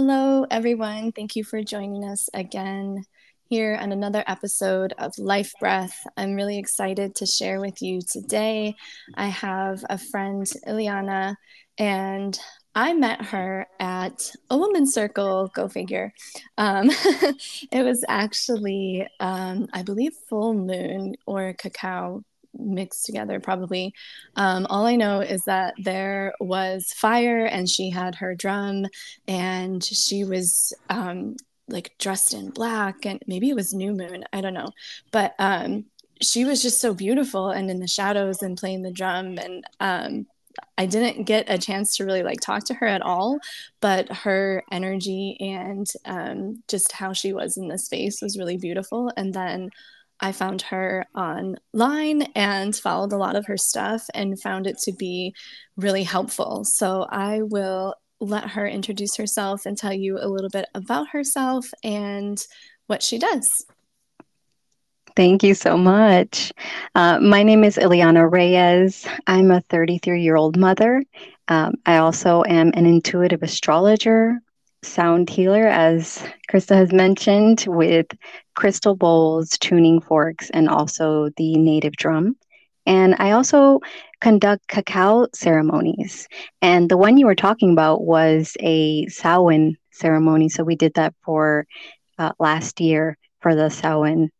Hello, everyone. Thank you for joining us again here on another episode of Life Breath. I'm really excited to share with you today. I have a friend, Ileana, and I met her at a women's circle, go figure. Um, it was actually, um, I believe, full moon or cacao mixed together probably um, all i know is that there was fire and she had her drum and she was um, like dressed in black and maybe it was new moon i don't know but um, she was just so beautiful and in the shadows and playing the drum and um, I didn't get a chance to really like talk to her at all, but her energy and um, just how she was in the space was really beautiful. And then I found her online and followed a lot of her stuff and found it to be really helpful. So I will let her introduce herself and tell you a little bit about herself and what she does. Thank you so much. Uh, my name is Ileana Reyes. I'm a 33 year old mother. Um, I also am an intuitive astrologer, sound healer, as Krista has mentioned, with crystal bowls, tuning forks, and also the native drum. And I also conduct cacao ceremonies. And the one you were talking about was a Samhain ceremony. So we did that for uh, last year for the Samhain.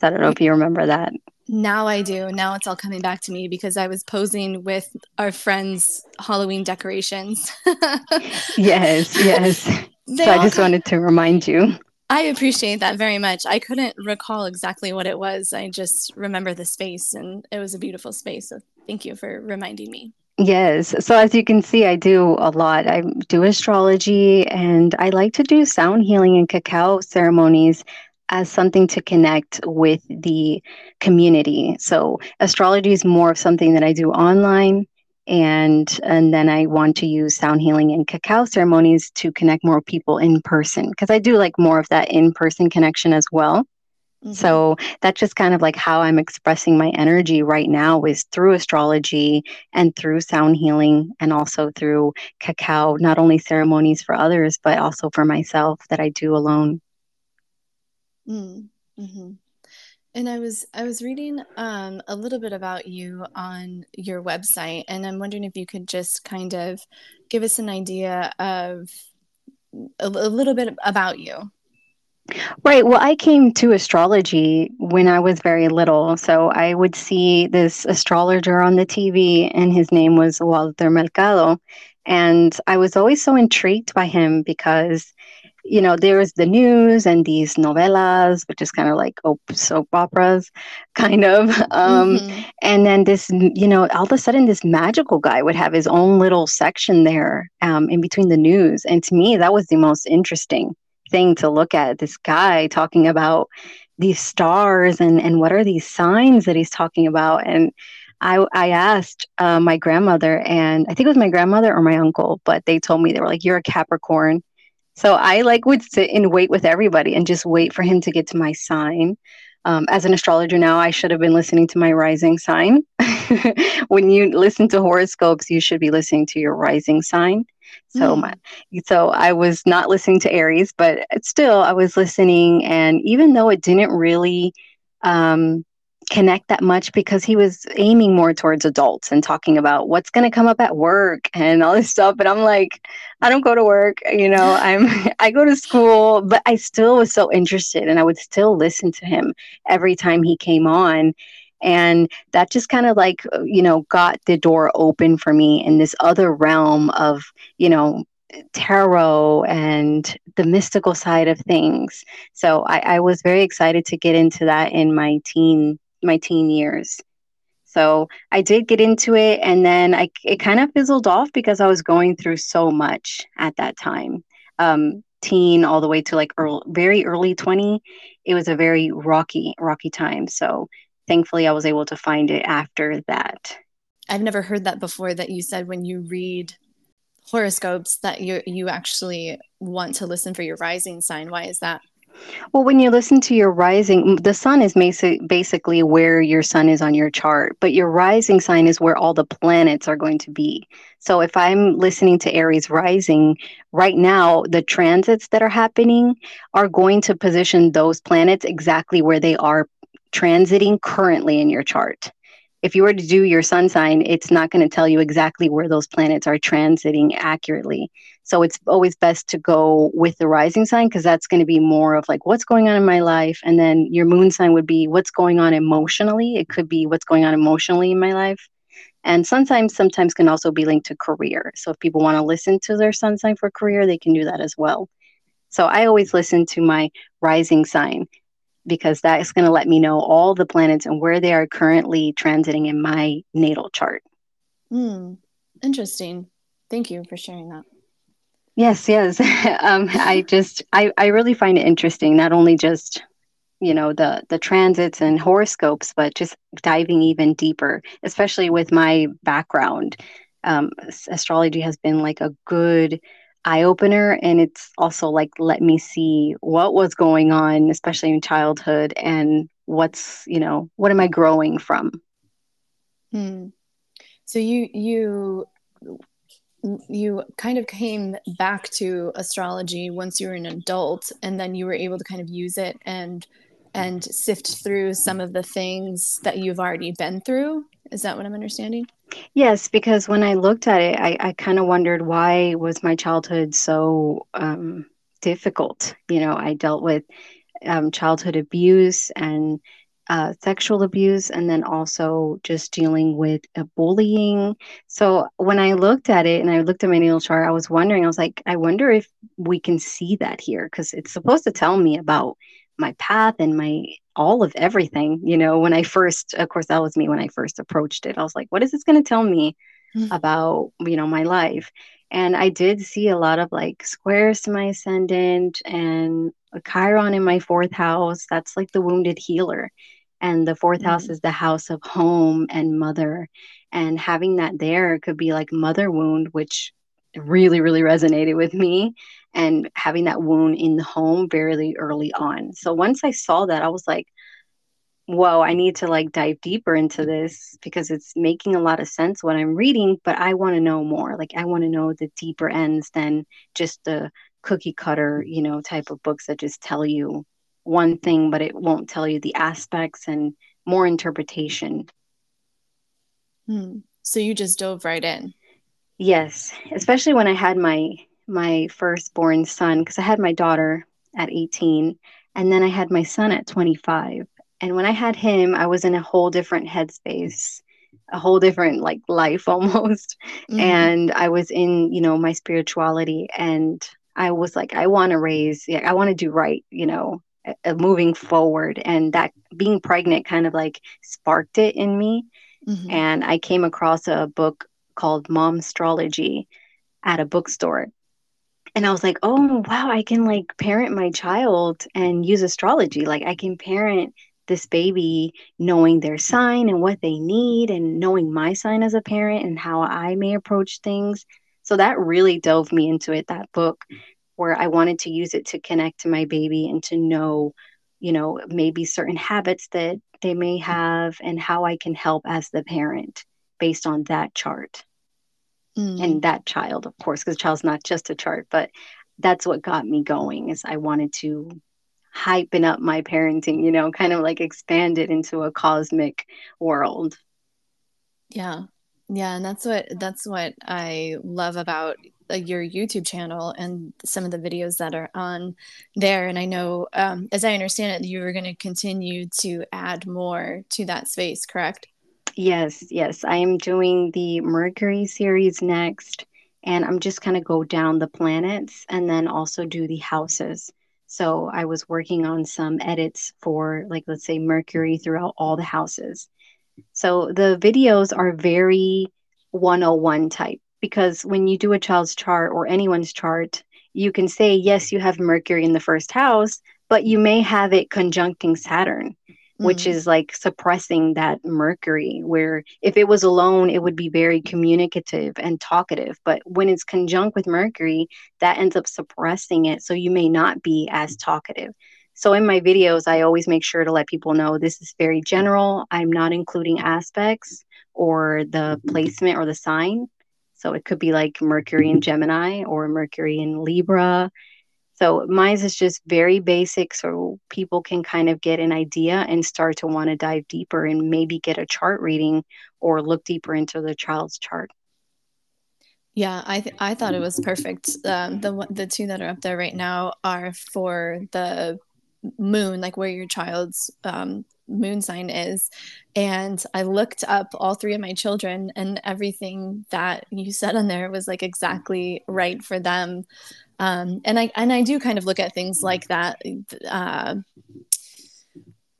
So I don't know if you remember that. Now I do. Now it's all coming back to me because I was posing with our friends' Halloween decorations. yes, yes. They so I just wanted to remind you. I appreciate that very much. I couldn't recall exactly what it was. I just remember the space and it was a beautiful space. So thank you for reminding me. Yes. So as you can see, I do a lot. I do astrology and I like to do sound healing and cacao ceremonies as something to connect with the community. So astrology is more of something that I do online and and then I want to use sound healing and cacao ceremonies to connect more people in person because I do like more of that in person connection as well. Mm-hmm. So that's just kind of like how I'm expressing my energy right now is through astrology and through sound healing and also through cacao, not only ceremonies for others, but also for myself that I do alone. Mm, mm-hmm. And I was I was reading um, a little bit about you on your website, and I'm wondering if you could just kind of give us an idea of a, a little bit about you. Right. Well, I came to astrology when I was very little. So I would see this astrologer on the TV, and his name was Walter Mercado. And I was always so intrigued by him because you know, there's the news and these novelas, which is kind of like soap operas, kind of. Um, mm-hmm. And then this, you know, all of a sudden, this magical guy would have his own little section there um, in between the news. And to me, that was the most interesting thing to look at this guy talking about these stars and, and what are these signs that he's talking about. And I, I asked uh, my grandmother, and I think it was my grandmother or my uncle, but they told me they were like, You're a Capricorn so I like would sit and wait with everybody and just wait for him to get to my sign. Um, as an astrologer now, I should have been listening to my rising sign. when you listen to horoscopes, you should be listening to your rising sign. So mm. my, so I was not listening to Aries, but still I was listening. And even though it didn't really um, connect that much because he was aiming more towards adults and talking about what's going to come up at work and all this stuff and i'm like i don't go to work you know i'm i go to school but i still was so interested and i would still listen to him every time he came on and that just kind of like you know got the door open for me in this other realm of you know tarot and the mystical side of things. So I, I, was very excited to get into that in my teen my teen years. So I did get into it, and then I it kind of fizzled off because I was going through so much at that time. Um, teen all the way to like early, very early 20 it was a very rocky rocky time so thankfully i was able to find it after that i've never heard that before that you said when you read horoscopes that you you actually want to listen for your rising sign why is that Well, when you listen to your rising, the sun is basically where your sun is on your chart, but your rising sign is where all the planets are going to be. So if I'm listening to Aries rising, right now, the transits that are happening are going to position those planets exactly where they are transiting currently in your chart if you were to do your sun sign, it's not going to tell you exactly where those planets are transiting accurately. So it's always best to go with the rising sign because that's going to be more of like what's going on in my life. And then your moon sign would be what's going on emotionally. It could be what's going on emotionally in my life. And sun signs sometimes can also be linked to career. So if people want to listen to their sun sign for career, they can do that as well. So I always listen to my rising sign because that is going to let me know all the planets and where they are currently transiting in my natal chart. Hmm. Interesting. Thank you for sharing that. Yes, yes. um, I just, I, I really find it interesting. Not only just, you know, the the transits and horoscopes, but just diving even deeper, especially with my background. Um, astrology has been like a good eye opener and it's also like let me see what was going on especially in childhood and what's you know what am i growing from? Hmm. so you you you kind of came back to astrology once you were an adult and then you were able to kind of use it and and sift through some of the things that you've already been through? Is that what i'm understanding Yes, because when I looked at it, I, I kind of wondered why was my childhood so um, difficult. You know, I dealt with um, childhood abuse and uh, sexual abuse, and then also just dealing with uh, bullying. So when I looked at it and I looked at my natal chart, I was wondering, I was like, I wonder if we can see that here because it's supposed to tell me about my path and my all of everything you know when i first of course that was me when i first approached it. I was like what is this going to tell me mm-hmm. about you know my life? And i did see a lot of like squares to my ascendant and a chiron in my fourth house. That's like the wounded healer. And the 4th mm-hmm. house is the house of home and mother. And having that there could be like mother wound which really really resonated with me and having that wound in the home very early on. So once I saw that, I was like, whoa, I need to like dive deeper into this because it's making a lot of sense what I'm reading, but I want to know more. Like I want to know the deeper ends than just the cookie cutter, you know, type of books that just tell you one thing, but it won't tell you the aspects and more interpretation. Hmm. So you just dove right in. Yes, especially when I had my my firstborn son because I had my daughter at 18 and then I had my son at 25. And when I had him, I was in a whole different headspace, a whole different like life almost. Mm-hmm. And I was in, you know, my spirituality and I was like I want to raise, yeah, I want to do right, you know, uh, moving forward and that being pregnant kind of like sparked it in me. Mm-hmm. And I came across a book called Mom Astrology at a bookstore and I was like, oh, wow, I can like parent my child and use astrology. Like, I can parent this baby knowing their sign and what they need, and knowing my sign as a parent and how I may approach things. So that really dove me into it, that book, where I wanted to use it to connect to my baby and to know, you know, maybe certain habits that they may have and how I can help as the parent based on that chart mm. and that child, of course, because child's not just a chart, but that's what got me going is I wanted to hypen up my parenting, you know, kind of like expand it into a cosmic world. Yeah. Yeah, and that's what that's what I love about your YouTube channel and some of the videos that are on there. And I know, um, as I understand it, you were going to continue to add more to that space, correct? Yes, yes. I am doing the Mercury series next, and I'm just kind of go down the planets and then also do the houses. So I was working on some edits for, like, let's say Mercury throughout all the houses. So the videos are very 101 type because when you do a child's chart or anyone's chart, you can say, yes, you have Mercury in the first house, but you may have it conjuncting Saturn which mm. is like suppressing that mercury where if it was alone it would be very communicative and talkative but when it's conjunct with mercury that ends up suppressing it so you may not be as talkative So in my videos, I always make sure to let people know this is very general. I'm not including aspects or the placement or the sign. So it could be like Mercury in Gemini or Mercury in Libra. So mine is just very basic so people can kind of get an idea and start to want to dive deeper and maybe get a chart reading or look deeper into the child's chart. Yeah, I th- I thought it was perfect. Um, the the two that are up there right now are for the moon, like where your child's um, moon sign is. And I looked up all three of my children, and everything that you said on there was like exactly right for them. Um, and I and I do kind of look at things like that. Uh,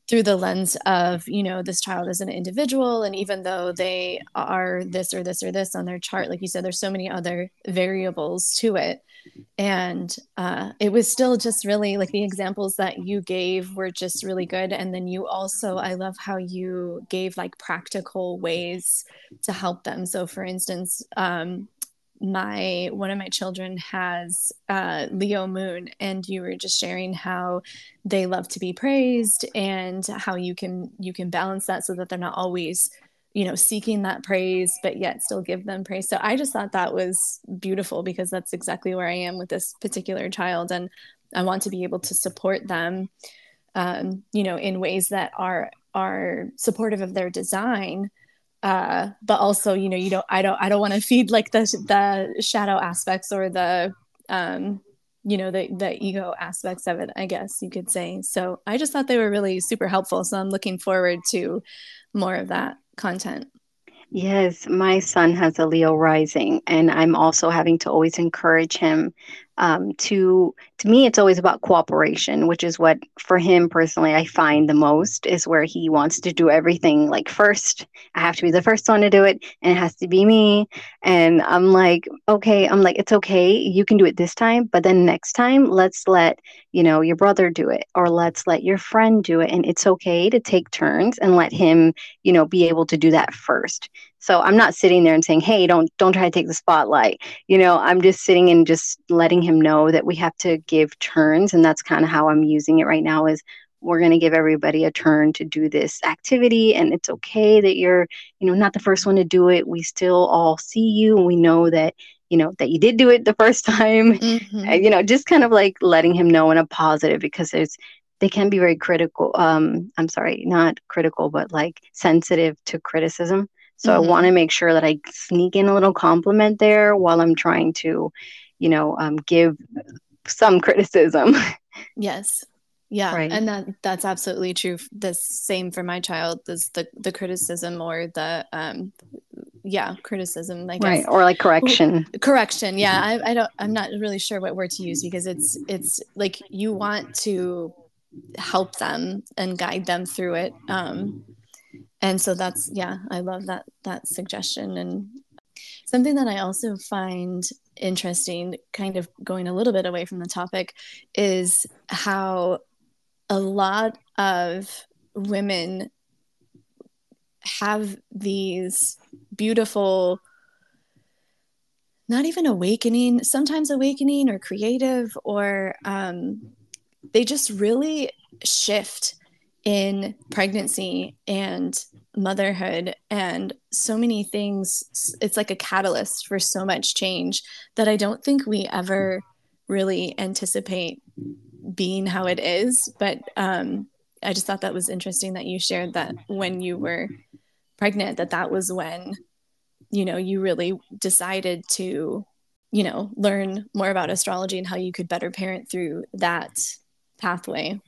through the lens of you know this child is an individual and even though they are this or this or this on their chart like you said there's so many other variables to it and uh, it was still just really like the examples that you gave were just really good and then you also i love how you gave like practical ways to help them so for instance um, my one of my children has uh, Leo moon, and you were just sharing how they love to be praised and how you can you can balance that so that they're not always you know seeking that praise but yet still give them praise. So i just thought that was beautiful because that's exactly where i am with this particular child and i want to be able to support them um, you know in ways that are are supportive of their design uh, but also you know you don't i don't i don't want to feed like the the shadow aspects or the um you know the the ego aspects of it i guess you could say. So i just thought they were really super helpful. So i'm looking forward to more of that content. Yes, my son has a Leo rising, and I'm also having to always encourage him um, to to me it's always about cooperation which is what for him personally i find the most is where he wants to do everything like first i have to be the first one to do it and it has to be me. And i'm like okay i'm like it's okay you can do it this time but then next time let's let you know your brother do it or let's let your friend do it and it's okay to take turns and let him you know be able to do that first so i'm not sitting there and saying hey don't don't try to take the spotlight. You know i'm just sitting and just letting him know that we have to give turns and that's kind of how i'm using it right now is we're going to give everybody a turn to do this activity and it's okay that you're you know not the first one to do it. We still all see you and we know that you know that you did do it the first time. Mm-hmm. you know just kind of like letting him know in a positive because there's they can be very critical um i'm sorry not critical but like sensitive to criticism so mm-hmm. i want to make sure that i sneak in a little compliment there while i'm trying to you know um, give some criticism yes yeah right. and that that's absolutely true the same for my child is the the criticism or the um yeah criticism I guess. right or like correction correction yeah I, I don't i'm not really sure what word to use because it's it's like you want to help them and guide them through it um and so that's yeah i love that that suggestion. And something that i also find interesting, kind of going a little bit away from the topic, is how a lot of women have these beautiful not even awakening sometimes awakening or creative or um, they just really shift in pregnancy and motherhood and so many things. It's like a catalyst for so much change that i don't think we ever really anticipate being how it is. But um, i just thought that was interesting that you shared that when you were pregnant that that was when you know you really decided to you know learn more about astrology and how you could better parent through that pathway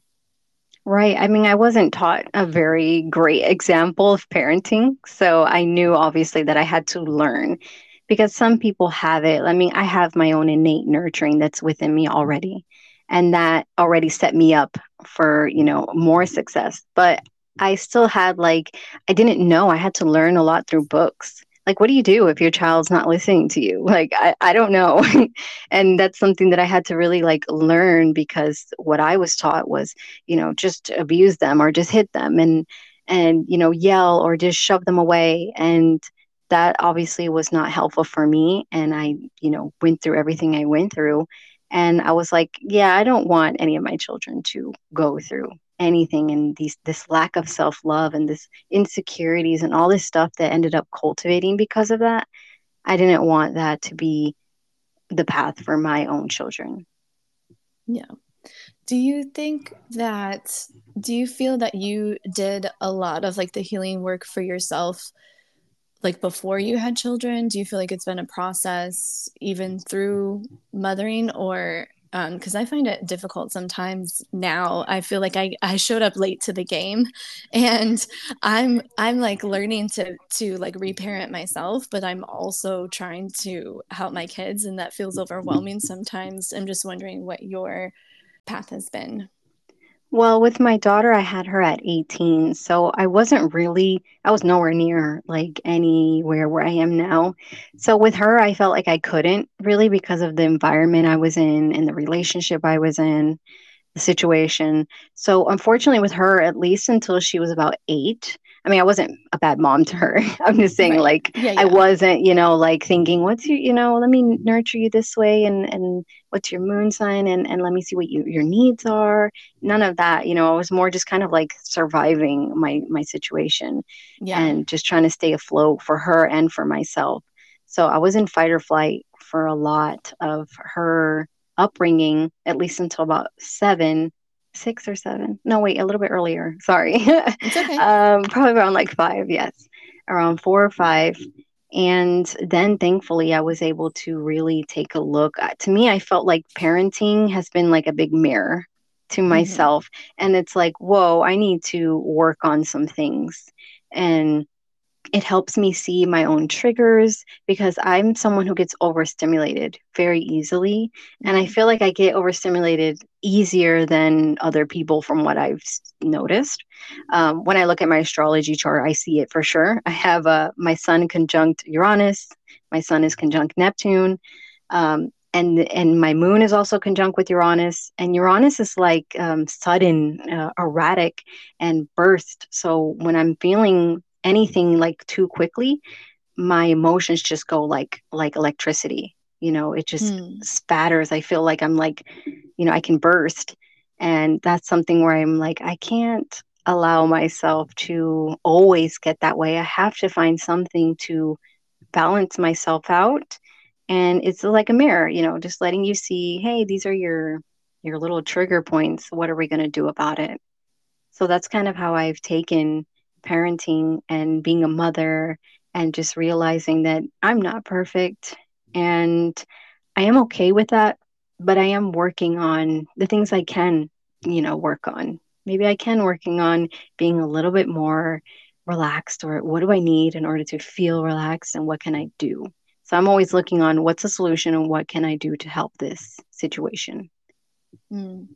Right. I mean, I wasn't taught a very great example of parenting. So I knew obviously that I had to learn because some people have it. I mean, I have my own innate nurturing that's within me already. And that already set me up for, you know, more success. But I still had like, I didn't know. I had to learn a lot through books like what do you do if your child's not listening to you? Like i, I don't know. And that's something that i had to really like learn because what i was taught was you know just abuse them or just hit them and and you know yell or just shove them away. And that obviously was not helpful for me. And i you know went through everything i went through. And I was like, yeah, I don't want any of my children to go through anything and these this lack of self-love and this insecurities and all this stuff that ended up cultivating because of that. I didn't want that to be the path for my own children. Yeah. Do you think that, do you feel that you did a lot of like the healing work for yourself, like before you had children? Do you feel like it's been a process even through mothering or because um, I find it difficult sometimes now. I feel like I, I showed up late to the game, and I'm I'm like learning to to like reparent myself, but I'm also trying to help my kids, and that feels overwhelming sometimes. I'm just wondering what your path has been? Well, with my daughter, I had her at 18. So I wasn't really, I was nowhere near like anywhere where I am now. So with her, I felt like I couldn't really because of the environment I was in and the relationship I was in, the situation. So unfortunately, with her, at least until she was about eight, I mean, I wasn't a bad mom to her. I'm just saying, right. like, yeah, yeah. I wasn't, you know, like thinking, what's your, you know, let me nurture you this way and, and what's your moon sign and, and let me see what you, your needs are. None of that, you know, I was more just kind of like surviving my, my situation yeah. and just trying to stay afloat for her and for myself. So I was in fight or flight for a lot of her upbringing, at least until about seven six or seven. No, wait, a little bit earlier. Sorry. It's okay. um, probably around like five, yes, around four or five. And then thankfully, I was able to really take a look. To me, I felt like parenting has been like a big mirror to mm-hmm. myself. Mm-hmm. And it's like, whoa, I need to work on some things. And it helps me see my own triggers because I'm someone who gets overstimulated very easily. And I mm-hmm. feel like I get overstimulated easier than other people from what I've noticed. Um, when I look at my astrology chart, I see it for sure. I have uh, my sun conjunct Uranus, my sun is conjunct Neptune. Um, and and my moon is also conjunct with Uranus, and Uranus is like um, sudden, uh, erratic, and burst. So when I'm feeling anything like too quickly, my emotions just go like like electricity. You know, it just mm. spatters. I feel like I'm like, you know, I can burst. And that's something where I'm like, I can't allow myself to always get that way. I have to find something to balance myself out. And it's like a mirror, you know, just letting you see, hey, these are your your little trigger points. What are we going to do about it? So that's kind of how I've taken parenting and being a mother and just realizing that I'm not perfect and I am okay with that, but I am working on the things I can, you know, work on. Maybe I can working on being a little bit more relaxed or what do I need in order to feel relaxed and what can I do? So I'm always looking on what's the solution and what can I do to help this situation. Mm.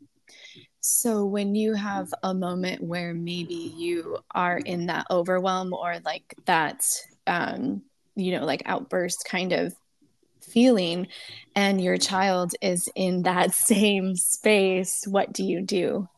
So, when you have a moment where maybe you are in that overwhelm or like that, um, you know, like outburst kind of feeling, and your child is in that same space, what do you do?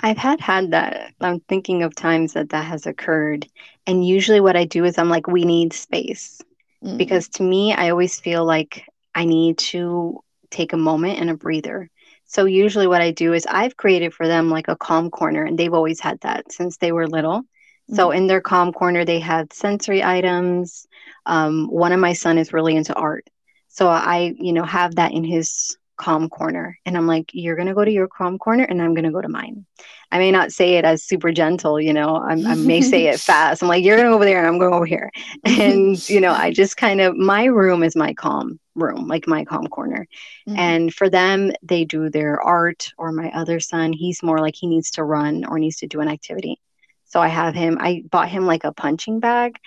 I've had had that. I'm thinking of times that that has occurred, and usually what I do is I'm like, we need space, mm. because to me, I always feel like I need to take a moment and a breather so usually what I do is I've created for them like a calm corner and they've always had that since they were little. Mm-hmm. So in their calm corner they have sensory items. Um, one of my son is really into art. So I, you know, have that in his calm corner and i'm like you're going to go to your calm corner and i'm going to go to mine i may not say it as super gentle you know I'm, i may say it fast i'm like you're going to go over there and i'm going over here and you know i just kind of my room is my calm room, like my calm corner. Mm-hmm. And for them, they do their art, or my other son, he's more like he needs to run or needs to do an activity. So I have him, I bought him like a punching bag,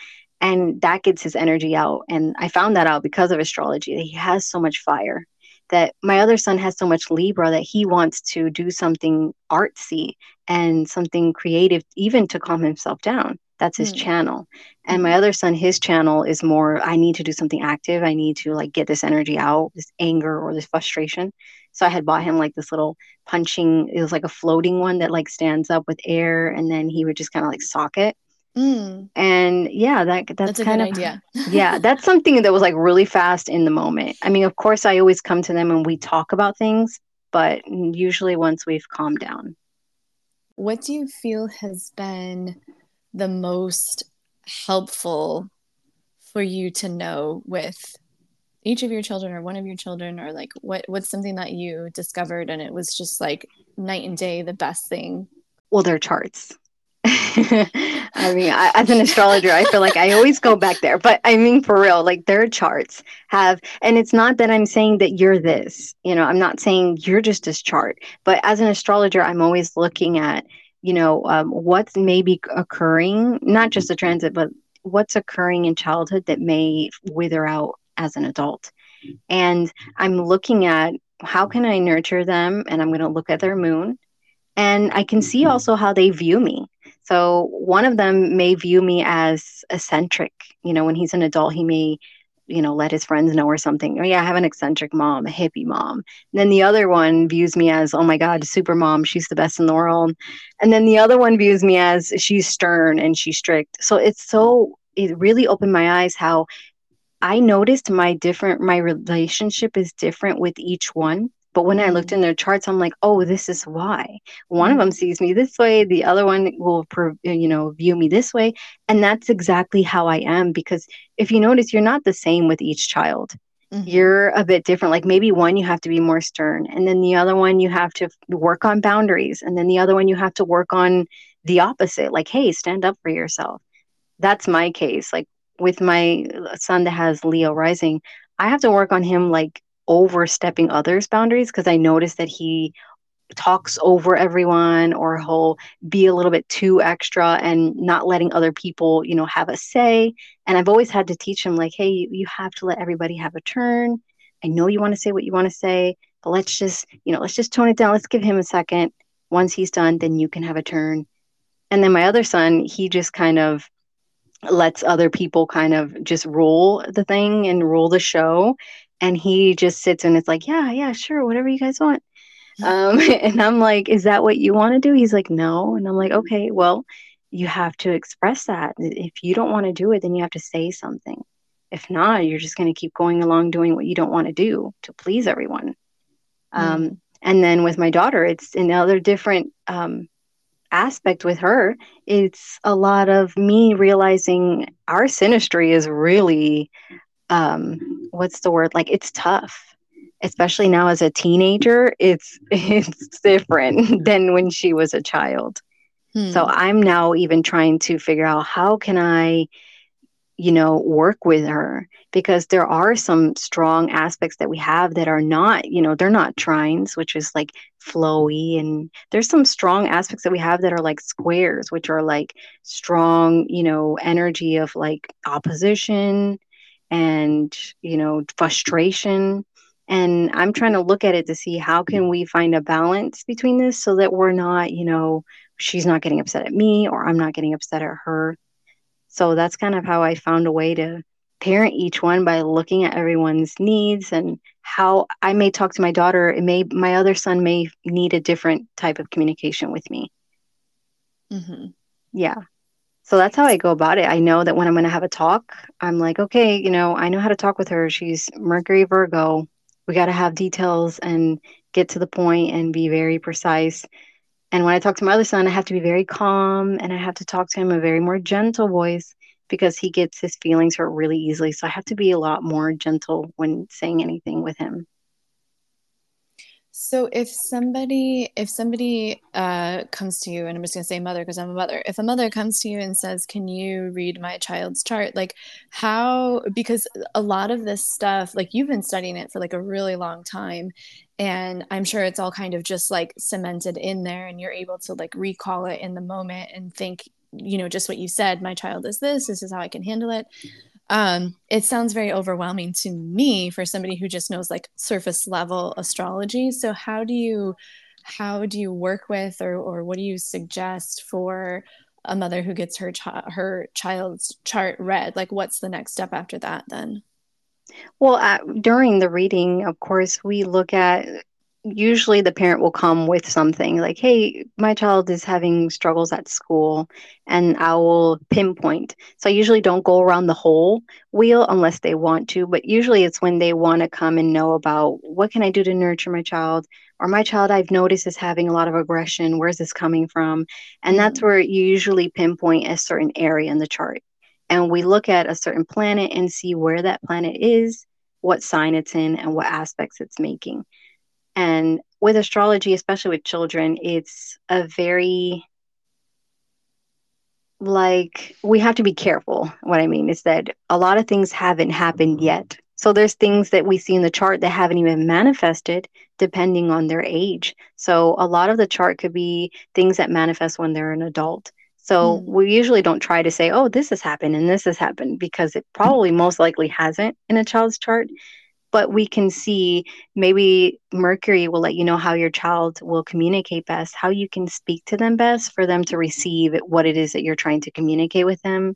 and that gets his energy out. And I found that out because of astrology that he has so much fire. That my other son has so much Libra that he wants to do something artsy and something creative, even to calm himself down. That's his mm. channel. And my other son, his channel is more, I need to do something active. I need to like get this energy out, this anger or this frustration. So I had bought him like this little punching, it was like a floating one that like stands up with air and then he would just kind of like sock it. Mm. And yeah, that that's, that's kind of idea. yeah, that's something that was like really fast in the moment. I mean, of course, I always come to them and we talk about things, but usually once we've calmed down. What do you feel has been the most helpful for you to know with each of your children or one of your children or like what what's something that you discovered and it was just like night and day the best thing well their charts I mean, I, as an astrologer, I feel like I always go back there. But I mean, for real, like their charts have, and it's not that I'm saying that you're this, you know, I'm not saying you're just this chart. But as an astrologer, I'm always looking at, you know, um, what's maybe occurring, not just a transit, but what's occurring in childhood that may wither out as an adult. And I'm looking at how can I nurture them? And I'm going to look at their moon. And I can see also how they view me. So one of them may view me as eccentric. You know, when he's an adult, he may, you know, let his friends know or something. Oh yeah, I have an eccentric mom, a hippie mom. And then the other one views me as, oh my God, super mom, she's the best in the world. And then the other one views me as she's stern and she's strict. So it's so it really opened my eyes how I noticed my different my relationship is different with each one. But when I looked in their charts, I'm like, oh, this is why. One of them mm. sees me this way, the other one will, you know, view me this way, and that's exactly how I am. Because if you notice, you're not the same with each child. Mm-hmm. You're a bit different. Like maybe one you have to be more stern, and then the other one you have to work on boundaries, and then the other one you have to work on the opposite. Like, hey, stand up for yourself that's my case. Like with my son that has Leo rising, I have to work on him like overstepping others' boundaries because I notice that he talks over everyone or he'll be a little bit too extra and not letting other people, you know, have a say. And I've always had to teach him like, hey, you, you have to let everybody have a turn. I know you want to say what you want to say, but let's just, you know, let's just tone it down. Let's give him a second. Once he's done, then you can have a turn. And then my other son, he just kind of lets other people kind of just rule the thing and rule the show and he just sits and it's like yeah yeah sure whatever you guys want. Um, and i'm like is that what you want to do? He's like no. And i'm like okay well you have to express that. If you don't want to do it then you have to say something. If not you're just going to keep going along doing what you don't want to do to please everyone. Mm. um, and then with my daughter it's another different um, aspect with her. It's a lot of me realizing our synastry is really um what's the word? Like it's tough especially now as a teenager it's it's different than when she was a child. Hmm. so i'm now even trying to figure out how can i you know work with her because there are some strong aspects that we have that are not you know they're not trines which is like flowy and there's some strong aspects that we have that are like squares which are like strong you know energy of like opposition and you know frustration and i'm trying to look at it to see how can we find a balance between this so that we're not you know she's not getting upset at me or i'm not getting upset at her so that's kind of how I found a way to parent each one by looking at everyone's needs and how I may talk to my daughter. It may my other son may need a different type of communication with me. Mm-hmm. Yeah. So that's how I go about it. I know that when I'm going to have a talk, I'm like, okay, you know, I know how to talk with her. She's Mercury Virgo. We got to have details and get to the point and be very precise. And when I talk to my other son, I have to be very calm and I have to talk to him a very more gentle voice because he gets his feelings hurt really easily. So I have to be a lot more gentle when saying anything with him. So if somebody if somebody uh, comes to you and I'm just gonna say mother because I'm a mother. If a mother comes to you and says, "Can you read my child's chart?" Like how because a lot of this stuff like you've been studying it for like a really long time, and I'm sure it's all kind of just like cemented in there, and you're able to like recall it in the moment and think, you know, just what you said. My child is this. This is how I can handle it um, it sounds very overwhelming to me for somebody who just knows like surface level astrology. So how do you how do you work with or, or what do you suggest for a mother who gets her chi- her child's chart read? Like what's the next step after that then? Well uh, during the reading of course we look at usually the parent will come with something like, hey, my child is having struggles at school, and I will pinpoint. So I usually don't go around the whole wheel unless they want to, but usually it's when they want to come and know about what can I do to nurture my child, or my child I've noticed is having a lot of aggression. Where's this coming from? And mm-hmm. that's where you usually pinpoint a certain area in the chart. And we look at a certain planet and see where that planet is, what sign it's in, and what aspects it's making. And with astrology, especially with children, it's a very like we have to be careful. What I mean is that a lot of things haven't happened yet. So there's things that we see in the chart that haven't even manifested depending on their age. So a lot of the chart could be things that manifest when they're an adult. So mm. we usually don't try to say, oh, this has happened and this has happened because it probably most likely hasn't in a child's chart but we can see maybe Mercury will let you know how your child will communicate best, how you can speak to them best for them to receive what it is that you're trying to communicate with them.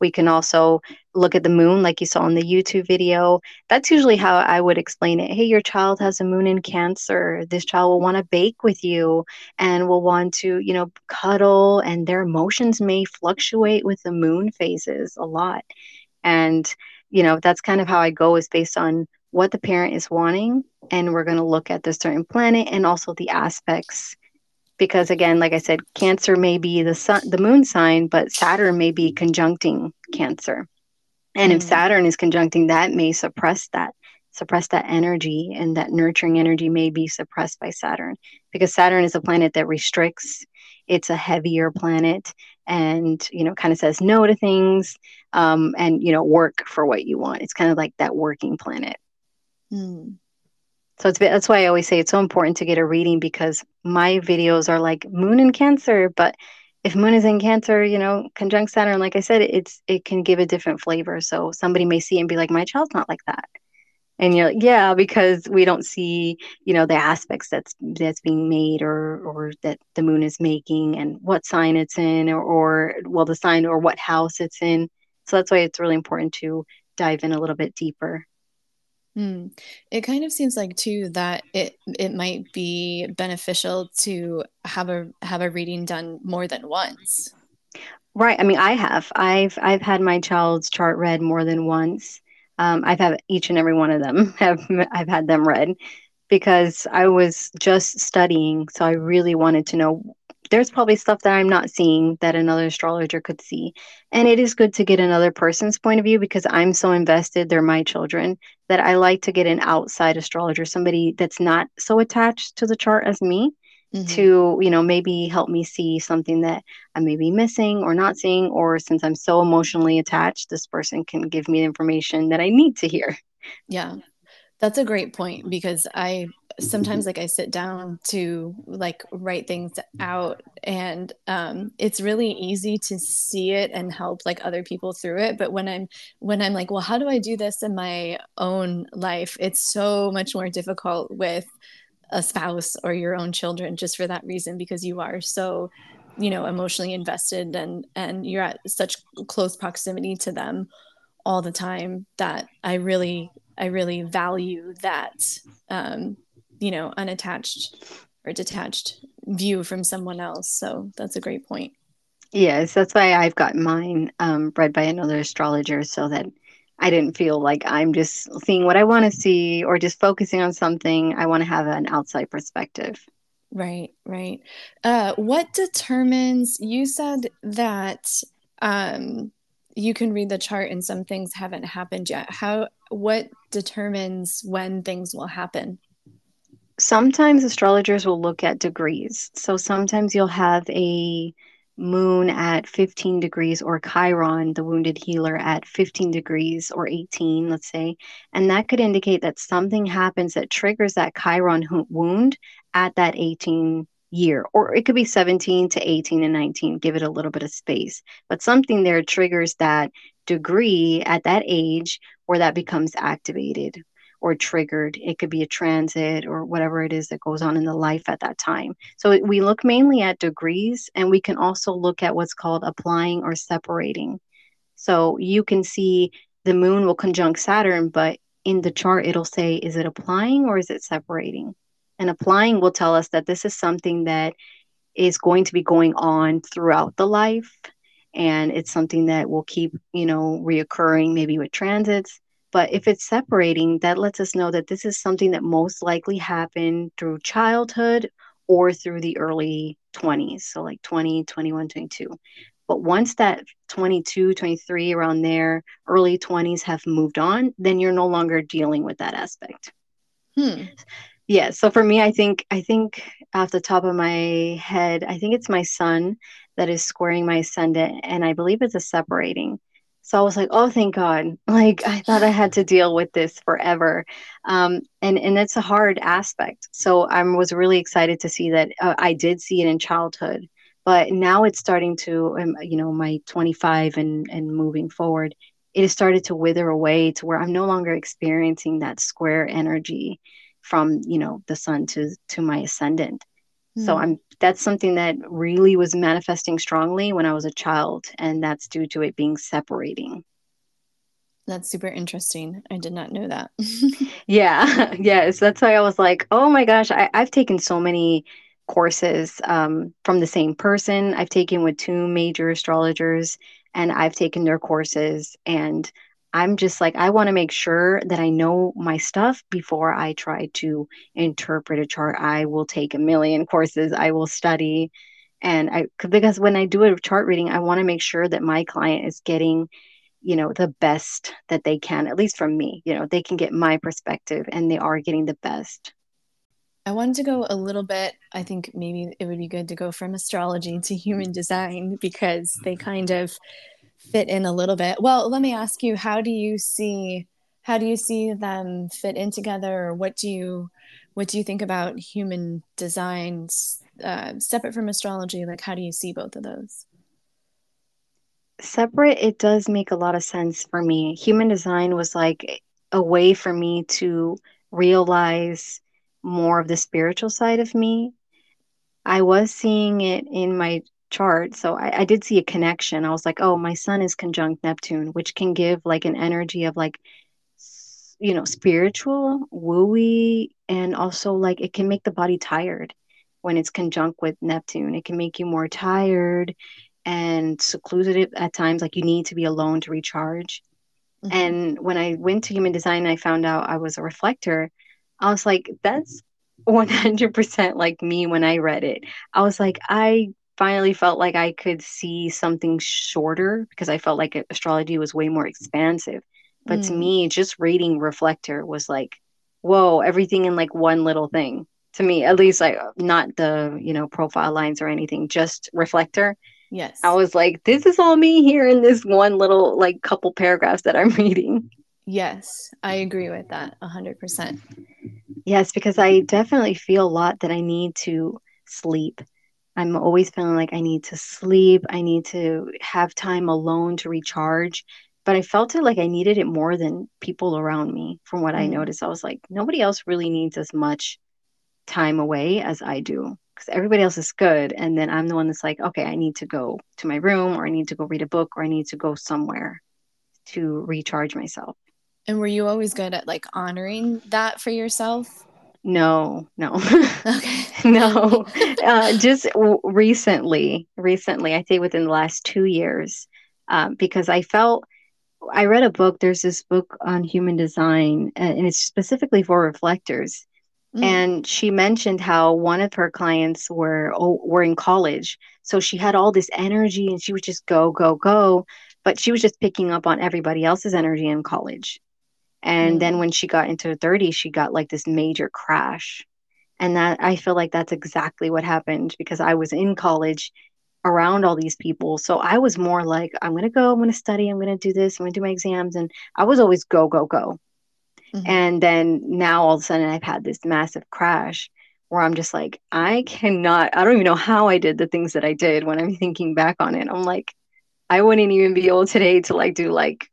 We can also look at the moon, like you saw in the YouTube video. That's usually how I would explain it. Hey, your child has a moon in Cancer. This child will want to bake with you and will want to, you know, cuddle, and their emotions may fluctuate with the moon phases a lot. And you know, that's kind of how I go is based on what the parent is wanting. And we're going to look at the certain planet and also the aspects. Because again, like I said, Cancer may be the sun, the moon sign, but Saturn may be conjuncting Cancer. And mm. if Saturn is conjuncting that, may suppress that, suppress that energy, and that nurturing energy may be suppressed by Saturn because Saturn is a planet that restricts. It's a heavier planet and you know kind of says no to things um, and you know work for what you want. It's kind of like that working planet. Mm. so it's that's why i always say it's so important to get a reading because my videos are like moon in cancer but if moon is in cancer you know conjunct saturn like i said it's it can give a different flavor. So somebody may see it and be like my child's not like that and you're like yeah because we don't see you know the aspects that's that's being made or or that the moon is making and what sign it's in or, or well the sign or what house it's in so that's why it's really important to dive in a little bit deeper mm. It kind of seems like too that it it might be beneficial to have a have a reading done more than once. Right. I mean, I have. I've I've had my child's chart read more than once, um, I've had each and every one of them have I've had them read because I was just studying, so I really wanted to know. There's probably stuff that I'm not seeing that another astrologer could see, and it is good to get another person's point of view because I'm so invested. They're my children that I like to get an outside astrologer, somebody that's not so attached to the chart as me, mm-hmm. to you know maybe help me see something that i may be missing or not seeing or since i'm so emotionally attached this person can give me the information that i need to hear. Yeah. That's a great point because i sometimes like i sit down to like write things out and um, it's really easy to see it and help like other people through it. But when i'm when i'm like well how do i do this in my own life? It's so much more difficult with a spouse or your own children just for that reason because you are so you know emotionally invested and and you're at such close proximity to them all the time that i really i really value that um you know unattached or detached view from someone else. So that's a great point. Yes that's why i've got mine um, read by another astrologer so that I didn't feel like I'm just seeing what I want to see or just focusing on something. I want to have an outside perspective. Right, right. Uh, what determines, you said that um, you can read the chart and some things haven't happened yet. How, what determines when things will happen? Sometimes astrologers will look at degrees. So sometimes you'll have a moon at 15 degrees or Chiron, the wounded healer, at 15 degrees or 18, let's say. And that could indicate that something happens that triggers that Chiron wound at that 18 year. Or it could be 17 to 18 and 19, give it a little bit of space. But something there triggers that degree at that age where that becomes activated or triggered. It could be a transit or whatever it is that goes on in the life at that time. So we look mainly at degrees and we can also look at what's called applying or separating. So you can see the moon will conjunct Saturn, but in the chart it'll say, is it applying or is it separating? And applying will tell us that this is something that is going to be going on throughout the life. And it's something that will keep, you know, reoccurring maybe with transits. But if it's separating, that lets us know that this is something that most likely happened through childhood or through the early 20s. So like 20, 21, 22. But once that 22, 23, around there, early 20s have moved on, then you're no longer dealing with that aspect. Hmm. Yeah. So for me, I think, I think off the top of my head, I think it's my sun that is squaring my ascendant. And I believe it's a separating. So I was like, oh, thank God. Like I thought I had to deal with this forever. Um, and, and it's a hard aspect. So I was really excited to see that uh, I did see it in childhood but now it's starting to um, you know my 25 and and moving forward it has started to wither away to where i'm no longer experiencing that square energy from you know the sun to to my ascendant mm. so hmm. i'm that's something that really was manifesting strongly when i was a child and that's due to it being separating that's super interesting. I did not know that. yeah. Yes. That's why I was like, oh my gosh, I, I've taken so many courses um, from the same person. I've taken with two major astrologers and I've taken their courses. And I'm just like, I want to make sure that I know my stuff before I try to interpret a chart. I will take a million courses, I will study. And I, because when I do a chart reading, I want to make sure that my client is getting, you know, the best that they can, at least from me. You know, they can get my perspective and they are getting the best. I wanted to go a little bit. I think maybe it would be good to go from astrology to human design because they mm-hmm. kind of fit in a little bit. Well, let me ask you, how do you see how do you see them fit in together or what do you what do you think about human designs uh, separate from astrology like how do you see both of those separate it does make a lot of sense for me human design was like a way for me to realize more of the spiritual side of me. I was seeing it in my chart. So I, I, did see a connection. I was like, oh, my sun is conjunct Neptune, which can give like an energy of like, you know, spiritual, wooey, and also like it can make the body tired when it's conjunct with Neptune. It can make you more tired and secluded at times, like you need to be alone to recharge. Mm-hmm. And when I went to human design, I found out I was a reflector. I was like, that's 100% like me when I read it. I was like, I finally felt like I could see something shorter because I felt like astrology was way more expansive. But mm. to me, just reading Reflector was like, whoa, everything in like one little thing. To me, at least, like not the you know profile lines or anything, just Reflector. Yes, I was like, this is all me here in this one little like couple paragraphs that I'm reading. Yes, I agree with that 100%. Yes, because I definitely feel a lot that I need to sleep. I'm always feeling like I need to sleep. I need to have time alone to recharge. But I felt it like I needed it more than people around me, from what mm. I noticed. I was like, nobody else really needs as much time away as I do because everybody else is good. And then I'm the one that's like, okay, I need to go to my room or I need to go read a book or I need to go somewhere to recharge myself. And were you always good at like honoring that for yourself? No, no. Okay. no. Uh, just w- recently, recently, I think within the last two years, um, because I felt I read a book. There's this book on human design, and it's specifically for reflectors. Mm. And she mentioned how one of her clients were oh, were in college, so she had all this energy, and she would just go, go, go. But she was just picking up on everybody else's energy in college. And mm. then when she got into her 30s, she got like this major crash. And that I feel like that's exactly what happened because I was in college around all these people. So I was more like, I'm going to go, I'm going to study, I'm going to do this, I'm going to do my exams. And I was always go, go, go. Mm-hmm. And then now all of a sudden I've had this massive crash where I'm just like, I cannot, I don't even know how I did the things that I did when I'm thinking back on it. I'm like, I wouldn't even be able today to like do like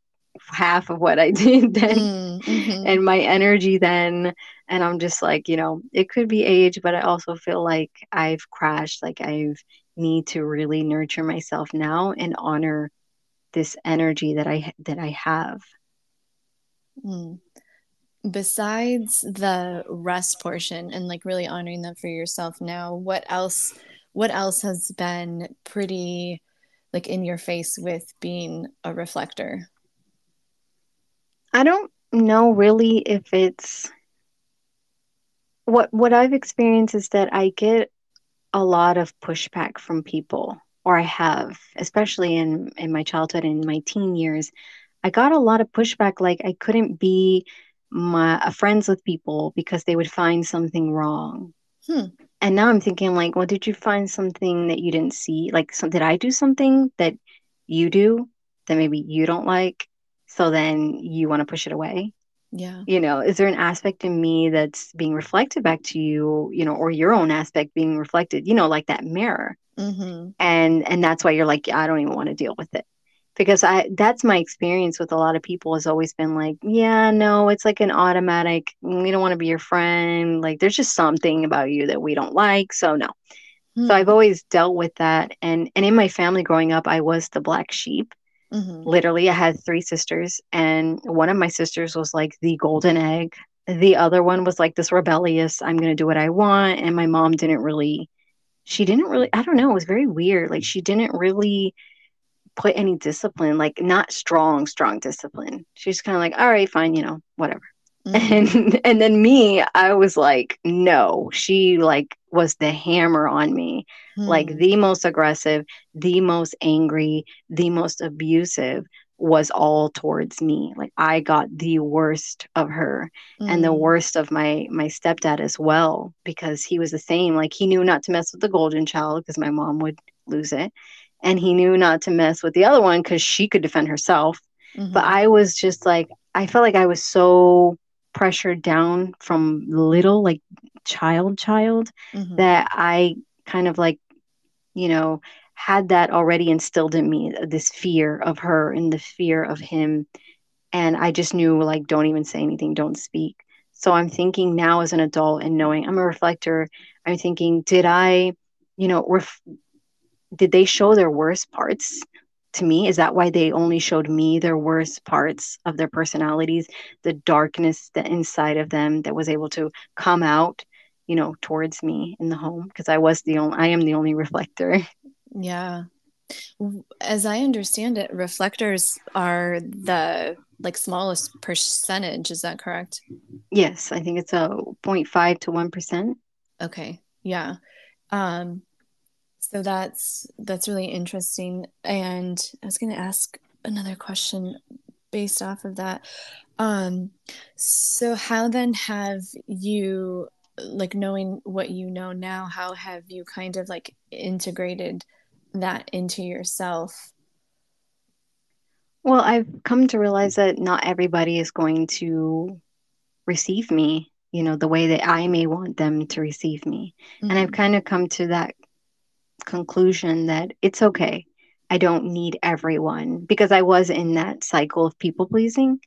half of what I did then mm, mm-hmm. and my energy then. And I'm just like, you know, it could be age, but I also feel like I've crashed. Like I need to really nurture myself now and honor this energy that I that I have. Mm. besides the rest portion and like really honoring them for yourself now, what else what else has been pretty like in your face with being a reflector? I don't know really if it's what what I've experienced is that I get a lot of pushback from people or I have, especially in in my childhood and my teen years. I got a lot of pushback like I couldn't be my uh, friends with people because they would find something wrong. Hmm. And now I'm thinking like, well, did you find something that you didn't see? Like, so, did I do something that you do that maybe you don't like? So then you want to push it away? Yeah. You know, is there an aspect in me that's being reflected back to you, you know, or your own aspect being reflected, you know, like that mirror? Mm-hmm. And and that's why you're like, I don't even want to deal with it because I that's my experience with a lot of people has always been like, yeah, no, it's like an automatic. We don't want to be your friend. Like there's just something about you that we don't like, so no. Mm-hmm. So I've hmm. always dealt with that, and and in my family growing up, I was the black sheep. Mm-hmm. Literally, I had three sisters, and one of my sisters was like the golden egg. The other one was like this rebellious, I'm going to do what I want. And my mom didn't really, she didn't really, I don't know, it was very weird. Like she didn't really put any discipline, like not strong, strong discipline. She's kind of like, all right, fine, you know, whatever. Mm-hmm. And and then me, I was like, no. She like was the hammer on me, mm-hmm. like hmm. the most aggressive, the most angry, the most abusive was all towards me. Like I got the worst of her mm-hmm. and the hmm. worst of my my stepdad as well because he was the same. Like he knew not to mess with the golden child because my mom would lose it and he knew not to mess with the other one because she could defend herself. Mm-hmm. But I was just like, I felt like I was so pressured down from little, like child, child, mm-hmm. that I kind of like, you know, had that already instilled in me this fear of her and the fear of him. And I just knew, like, don't even say anything, don't speak. So I'm thinking now as an adult and knowing I'm a reflector, I'm thinking, did I, you know, ref- did they show their worst parts to me is that why they only showed me their worst parts of their personalities the darkness that inside of them that was able to come out you know towards me in the home? Because i was the only i am the only reflector. Yeah. As i understand it reflectors are the like smallest percentage is that correct? Yes i think it's a 0.5 to 1% okay yeah. Um so that's that's really interesting. And I was going to ask another question based off of that. Um, so how then have you like knowing what you know now, how have you kind of like integrated that into yourself? Well, I've come to realize that not everybody is going to receive me, you know, the way that I may want them to receive me. Mm-hmm. And I've mm-hmm. kind of come to that conclusion that it's okay. I don't need everyone because I was in that cycle of people pleasing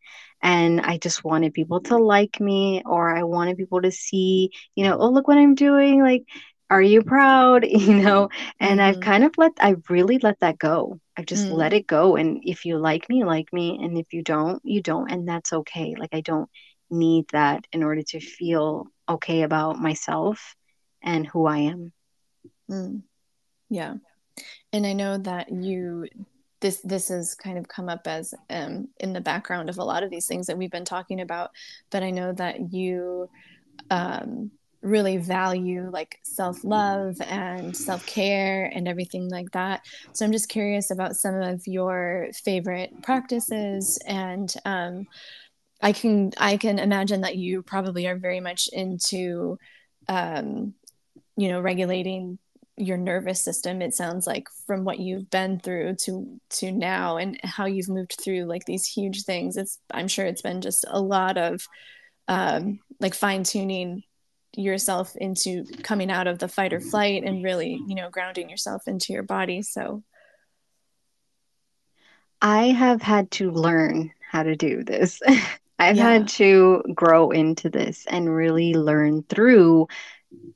and I just wanted people to like me or I wanted people to see, you know, oh, look what I'm doing. Like, are you proud? You know, and mm-hmm. I've kind of let, I really let that go. I just mm-hmm. let it go. And if you like me, like me. And if you don't, you don't. And that's okay. Like, I don't need that in order to feel okay about myself and who I am. Mm. Yeah. And I know that you this this has kind of come up as um, in the background of a lot of these things that we've been talking about, but I know that you um, really value like self-love and self-care and everything like that so i'm just curious about some of your favorite practices and um, i can i can imagine that you probably are very much into um, you know regulating your nervous system it sounds like from what you've been through to to now and how you've moved through like these huge things it's i'm sure it's been just a lot of um like fine tuning yourself into coming out of the fight or flight and really you know grounding yourself into your body so i have had to learn how to do this i've yeah. had to grow into this and really learn through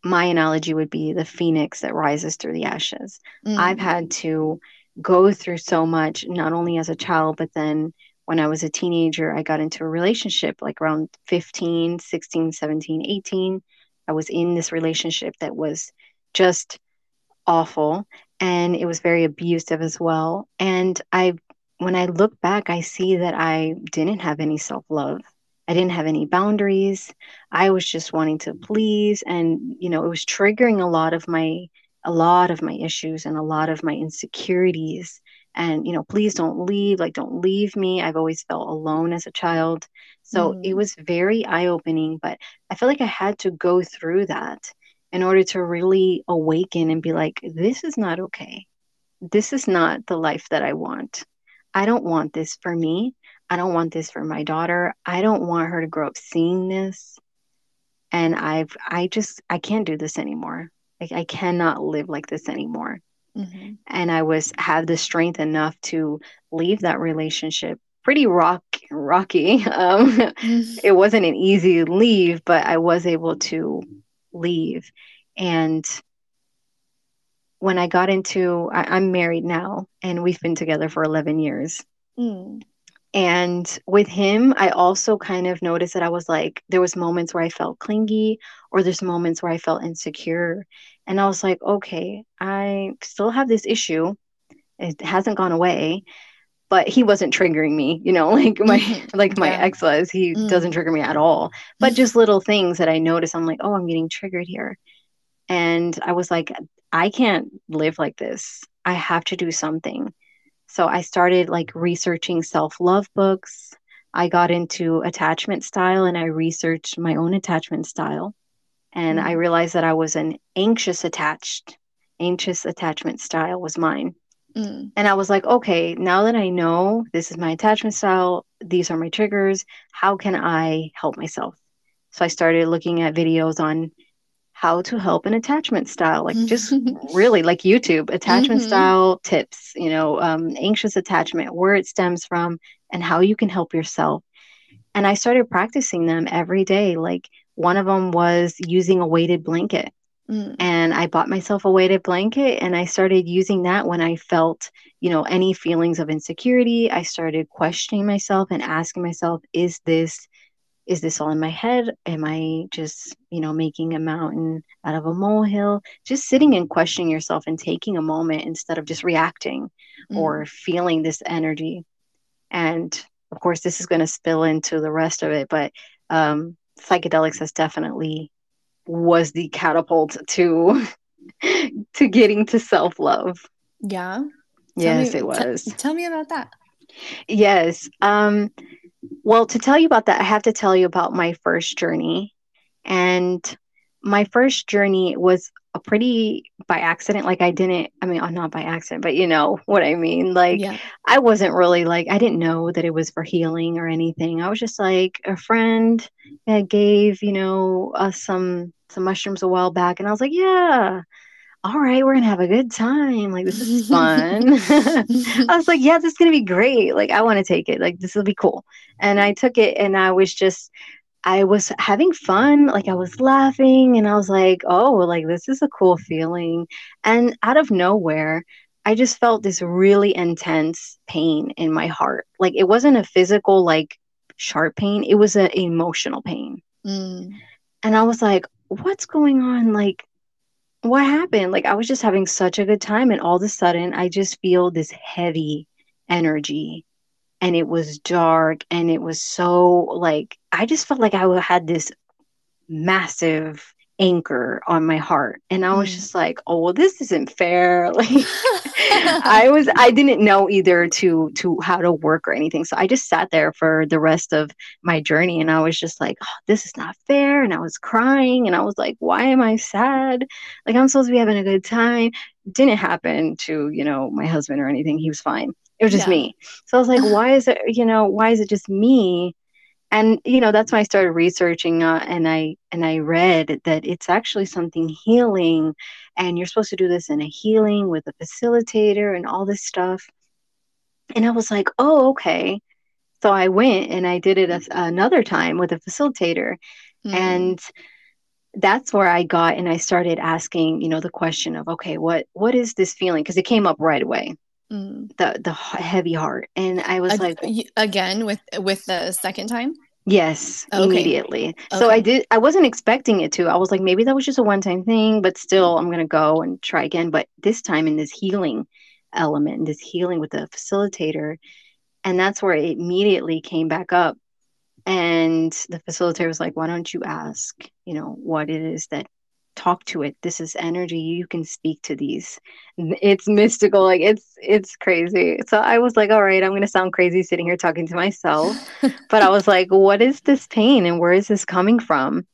my analogy would be the phoenix that rises through the ashes. Mm. I've had to go through so much, not only as a child, but then when I was a teenager, I got into a relationship like around 15, 16, 17, 18. I was in this relationship that was just awful and it was very abusive as well. And I when I look back, I see that I didn't have any self-love. I didn't have any boundaries. I was just wanting to please and you know, it was triggering a lot of my a lot of my issues and a lot of my insecurities. And you know please don't leave like don't leave me. I've always felt alone as a child. So mm. it was very eye-opening but i feel like i had to go through that in order to really awaken and be like this is not okay. This is not the life that i want. I don't want this for me i don't want this for my daughter i don't want her to grow up seeing this and i've i just i can't do this anymore like i cannot live like this anymore Mm-hmm. And I was have the strength enough to leave that relationship pretty rock rocky. Um, mm-hmm. It wasn't an easy leave, but I was able to leave. And when I got into, I, am married now, and we've been together for 11 years. Mm. And with him, I also kind of noticed that I was like, there was moments where I felt clingy, or there's moments where I felt insecure. And I was like, okay, I still have this issue. It hasn't gone away, but he wasn't triggering me, you know, like my like my yeah. ex was. He mm. doesn't trigger me at all. But just little things that I notice, I'm like, oh, I'm getting triggered here. And I was like, I can't live like this. I have to do something. So I started like researching self-love books. I got into attachment style and I researched my own attachment style and I mm. realized that I was an anxious attached, anxious attachment style was mine. Mm. And I was like, okay, now that I know this is my attachment style, these are my triggers, how can I help myself? So I started looking at videos on how to help an attachment style, like just really like YouTube, attachment mm-hmm. style tips, you know, um, anxious attachment, where it stems from, and how you can help yourself. And I started practicing them every day. Like one of them was using a weighted blanket. Mm. And I bought myself a weighted blanket and I started using that when I felt, you know, any feelings of insecurity. I started questioning myself and asking myself, is this is this all in my head? Am I just, you know, making a mountain out of a molehill? Just sitting and questioning yourself and taking a moment instead of just reacting mm. or feeling this energy. And of course, this is going to spill into the rest of it, but um, psychedelics has definitely was the catapult to to getting to self-love. Yeah. yes, me, it was. T- tell me about that. Yes. Um well, to tell you about that, I have to tell you about my first journey. And my first journey was a pretty by accident like i didn't i mean oh, not by accident but you know what i mean like yeah. i wasn't really like i didn't know that it was for healing or anything i was just like a friend gave you know us some some mushrooms a while back and i was like yeah all right we're gonna have a good time like this is fun i was like yeah this is gonna be great like i want to take it like this will be cool and i took it and i was just I was having fun, like I was laughing, and I was like, oh, like this is a cool feeling. And out of nowhere, I just felt this really intense pain in my heart. Like it wasn't a physical, like sharp pain, it was an emotional pain. Mm. And I was like, what's going on? Like, what happened? Like, I was just having such a good time. And all of a sudden, I just feel this heavy energy and it was dark and it was so like I just felt like I had this massive anchor on my heart and i was mm. just like oh well this isn't fair like i was i didn't know either to to how to work or anything so i just sat there for the rest of my journey and i was just like oh, this is not fair and i was crying and i was like why am i sad like i'm supposed to be having a good time didn't happen to you know my husband or anything he was fine it was just yeah. me. So I was like, why is it, you know, why is it just me? And you know, that's when I started researching uh, and I and I read that it's actually something healing and you're supposed to do this in a healing with a facilitator and all this stuff. And I was like, "Oh, okay." So I went and I did it a, another time with a facilitator. Mm. And that's where I got and I started asking, you know, the question of, okay, what what is this feeling? Because it came up right away mm. the the heavy heart and i was like again with with the second time yes okay. immediately okay. so i did i wasn't expecting it to i was like maybe that was just a one time thing but still i'm gonna go and try again but this time in this healing element this healing with the facilitator and that's where it immediately came back up and the facilitator was like why don't you ask you know what it is that talk to it. This is energy. You can speak to these. It's mystical. Like it's it's crazy. So i was like all right i'm going to sound crazy sitting here talking to myself. But i was like what is this pain and where is this coming from?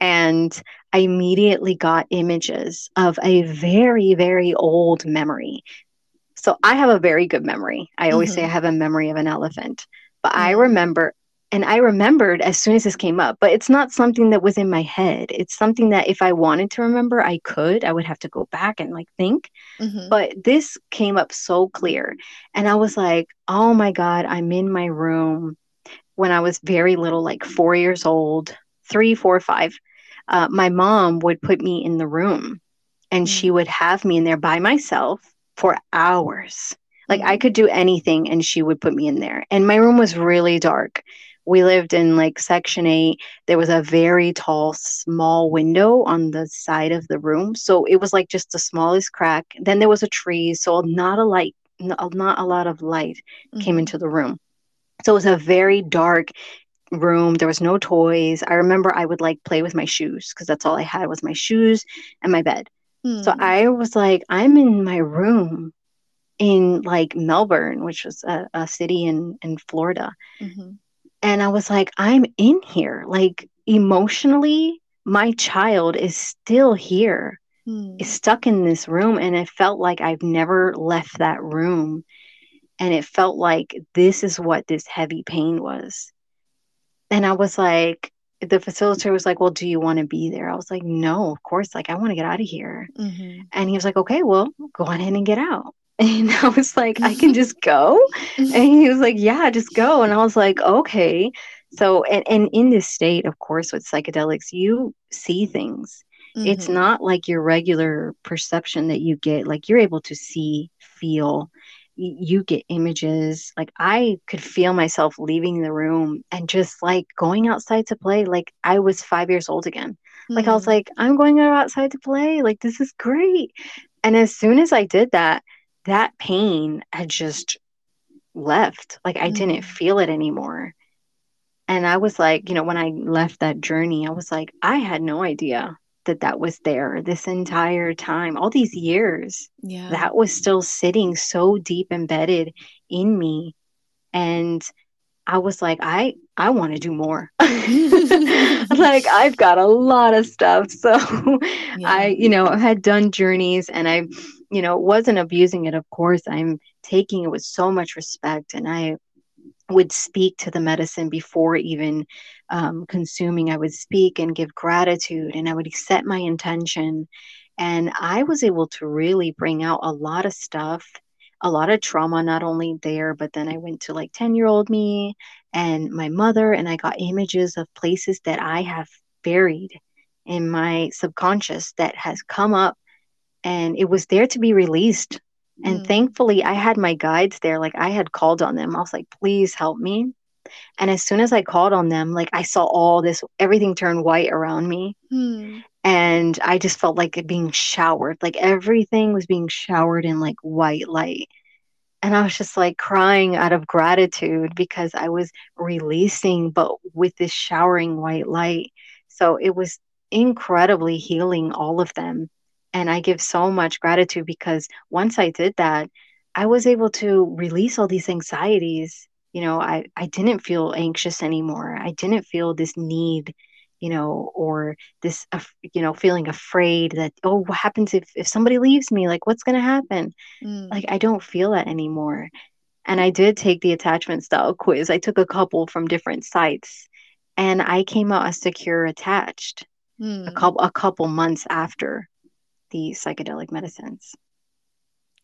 And i immediately got images of a very very old memory. So i have a very good memory. I always mm-hmm. say i have a memory of an elephant. But mm-hmm. i remember and I remembered as soon as this came up, but it's not something that was in my head. It's something that if I wanted to remember, I could. I would have to go back and like think. Mm-hmm. But this came up so clear. And I was like, oh my God, I'm in my room when I was very little, like four years old, three, four, five. Uh, my mom would put me in the room and she mm. would have me in there by myself for hours. Like I mm. could do anything and she would put me in there. And my room was really dark we lived in like section 8 there was a very tall small window on the side of the room so it was like just the smallest crack. Then there was a tree so not a light not a lot of light mm-hmm. came into the room. So it was a very dark room. There was no toys. I remember i would like play with my shoes because that's all i had was my shoes and my bed. Mm-hmm. so i was like i'm in my room in like melbourne which was a, a city in in florida. Mm-hmm. And I was like, I'm in here. Like emotionally, my child is still here, hmm. is stuck in this room. And it felt like I've never left that room. And it felt like this is what this heavy pain was. And I was like, the facilitator was like, Well, do you want to be there? I was like, No, of course. Like, I want to get out of here. Mm-hmm. And he was like, Okay, well, go on in and get out. And I was like, I can just go? And he was like, Yeah, just go. And I was like, Okay. So, and, and in this state, of course, with psychedelics, you see things. Mm-hmm. It's not like your regular perception that you get. Like you're able to see, feel, you get images. Like I could feel myself leaving the room and just like going outside to play. Like I was five years old again. Mm-hmm. Like I was mm. like, I'm going outside to play. Like this is great. And as soon as I did that, that pain had just left. Like I mm didn't feel it anymore. And I was like, you know, when I left that journey, I was like, I had no idea that that was there this entire time, all these years. Yeah. That was still sitting so deep embedded in me. And I was like, I I want to do more. like I've got a lot of stuff. So yeah. I, you know, I had done journeys and I you know, it wasn't abusing it, of course. I'm taking it with so much respect and I would speak to the medicine before even um, consuming. I would speak and give gratitude and I would set my intention. And I was able to really bring out a lot of stuff, a lot of trauma, not only there, but then I went to like 10 year old me and my mother, and I got images of places that I have buried in my subconscious that has come up and it was there to be released. And mm. thankfully, I had my guides there. Like, I had called on them. I was like, please help me. And as soon as I called on them, like, I saw all this, everything turned white around me. Mm. And I just felt like it being showered. Like, everything was being showered in like white light. And I was just like crying out of gratitude because I was releasing, but with this showering white light. So it was incredibly healing, all of them. And I give so much gratitude because once I did that, I was able to release all these anxieties. You know, I, I didn't feel anxious anymore. I didn't feel this need, you know, or this, uh, you know, feeling afraid that, oh, what happens if, if somebody leaves me? Like, what's going to happen? Mm. Like, I don't feel that anymore. And I did take the attachment style quiz. I took a couple from different sites and I came out as secure attached mm. a couple a couple months after the psychedelic medicines.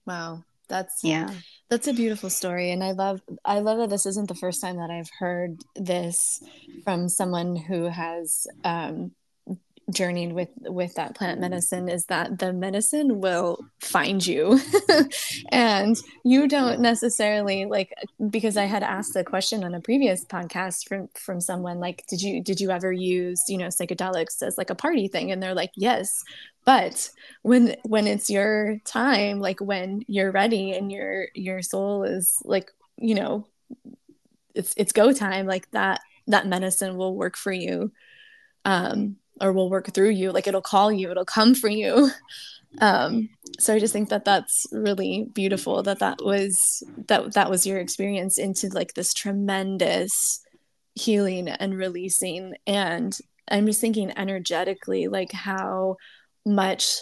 Wow. That's yeah. That's a beautiful story and I love I love that this isn't the first time that I've heard this from someone who has um journeyed with with that plant medicine is that the medicine will find you. And you don't necessarily like because i had asked the question on a previous podcast from from someone like did you did you ever use you know psychedelics as like a party thing? And they're like yes but when when it's your time like when you're ready and your your soul is like you know it's it's go time like that that medicine will work for you. Um or will work through you like it'll call you it'll come for you. Um so i just think that that's really beautiful that that was that that was your experience into like this tremendous healing and releasing. And i'm just thinking energetically like how much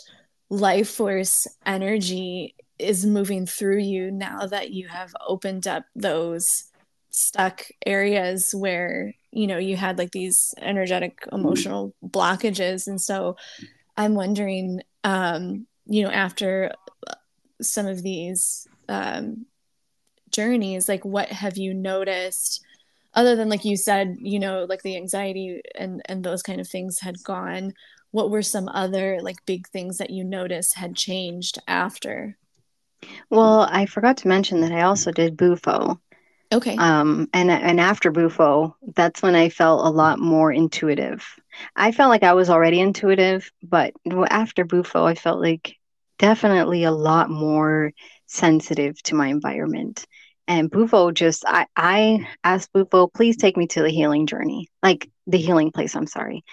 life force energy is moving through you now that you have opened up those stuck areas where you know you had like these energetic emotional blockages. And so i'm wondering um you know after some of these um journeys like what have you noticed other than like you said you know like the anxiety and and those kind of things had gone what were some other like big things that you noticed had changed after? Well i forgot to mention that i also did bufo Okay. Um, and and after Bufo, that's when I felt a lot more intuitive. I felt like I was already intuitive, but after Bufo, I felt like definitely a lot more sensitive to my environment. And Bufo just, I, I asked Bufo, please take me to the healing journey, like the healing place. I'm sorry.